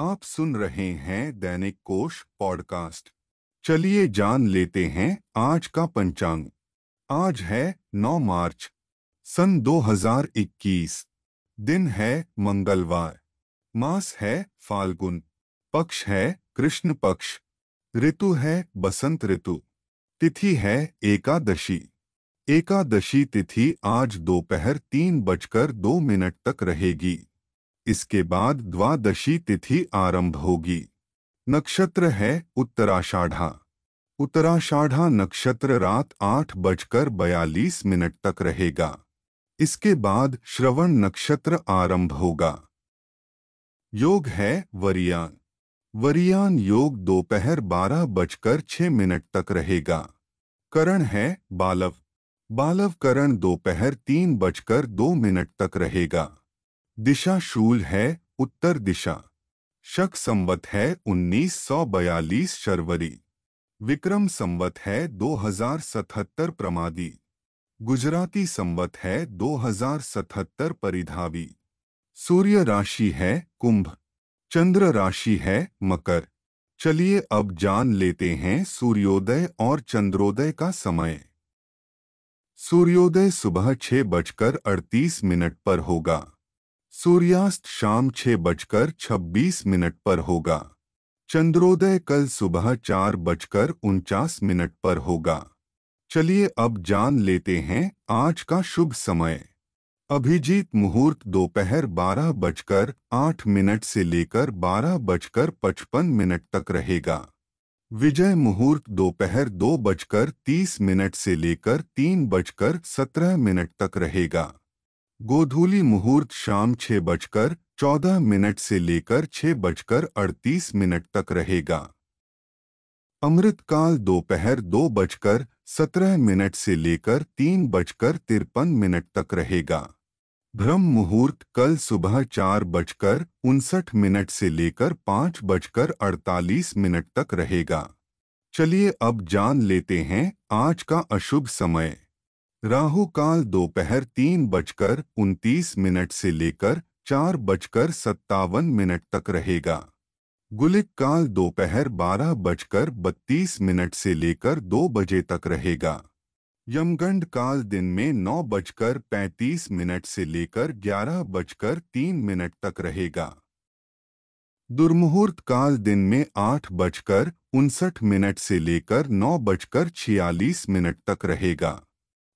आप सुन रहे हैं दैनिक कोश पॉडकास्ट। चलिए जान लेते हैं आज का पंचांग। आज है 9 मार्च, सन 2021 दिन है मंगलवार, मास है फाल्गुन, पक्ष है कृष्ण पक्ष, ऋतु है बसंत ऋतु, तिथि है एकादशी। एकादशी तिथि आज दोपहर तीन बजकर दो मिनट तक रहेगी। इसके बाद द्वादशी तिथि आरंभ होगी। नक्षत्र है उत्तराषाढ़ा। उत्तराषाढ़ा नक्षत्र रात आठ बजकर बयालीस मिनट तक रहेगा। इसके बाद श्रवण नक्षत्र आरंभ होगा। योग है वरियान। वरियान योग दोपहर बारह बजकर छह मिनट तक रहेगा। करण है बालव। बालव करण दोपहर तीन बजकर दो मिनट तक रहेगा। दिशा शूल है, उत्तर दिशा। शक संवत है 1942 शर्वरी। विक्रम संवत है 2077 प्रमादी। गुजराती संवत है 2077 परिधावी। सूर्य राशि है, कुंभ। चंद्र राशि है, मकर। चलिए अब जान लेते हैं सूर्योदय और चंद्रोदय का समय। सूर्योदय सुबह छह बजकर अड़तीस मिनट पर होगा। सूर्यास्त शाम छह बजकर छब्बीस मिनट पर होगा। चंद्रोदय कल सुबह चार बजकर उनचास मिनट पर होगा। चलिए अब जान लेते हैं आज का शुभ समय। अभिजीत मुहूर्त दोपहर बारह बजकर आठ मिनट से लेकर बारह बजकर पचपन मिनट तक रहेगा। विजय मुहूर्त दोपहर दो बजकर तीस मिनट से लेकर तीन बजकर सत्रह मिनट तक रहेगा। गोधूली मुहूर्त शाम छह बजकर चौदह मिनट से लेकर छह बजकर अड़तीस मिनट तक रहेगा। अमृतकाल दोपहर दो बजकर सत्रह मिनट से लेकर तीन बजकर तिरपन मिनट तक रहेगा। ब्रह्म मुहूर्त कल सुबह चार बजकर उनसठ मिनट से लेकर पाँच बजकर अड़तालीस मिनट तक रहेगा। चलिए अब जान लेते हैं आज का अशुभ समय। राहु काल दोपहर तीन बजकर उनतीस मिनट से लेकर चार बजकर सत्तावन मिनट तक रहेगा। गुलिक काल दोपहर बारह बजकर बत्तीस मिनट से लेकर दो बजे तक रहेगा। यमगंड काल दिन में नौ बजकर पैंतीस मिनट से लेकर ग्यारह बजकर तीन मिनट तक रहेगा। दुर्मुहूर्त काल दिन में आठ बजकर उनसठ मिनट से लेकर नौ बजकर छियालीस मिनट तक रहेगा।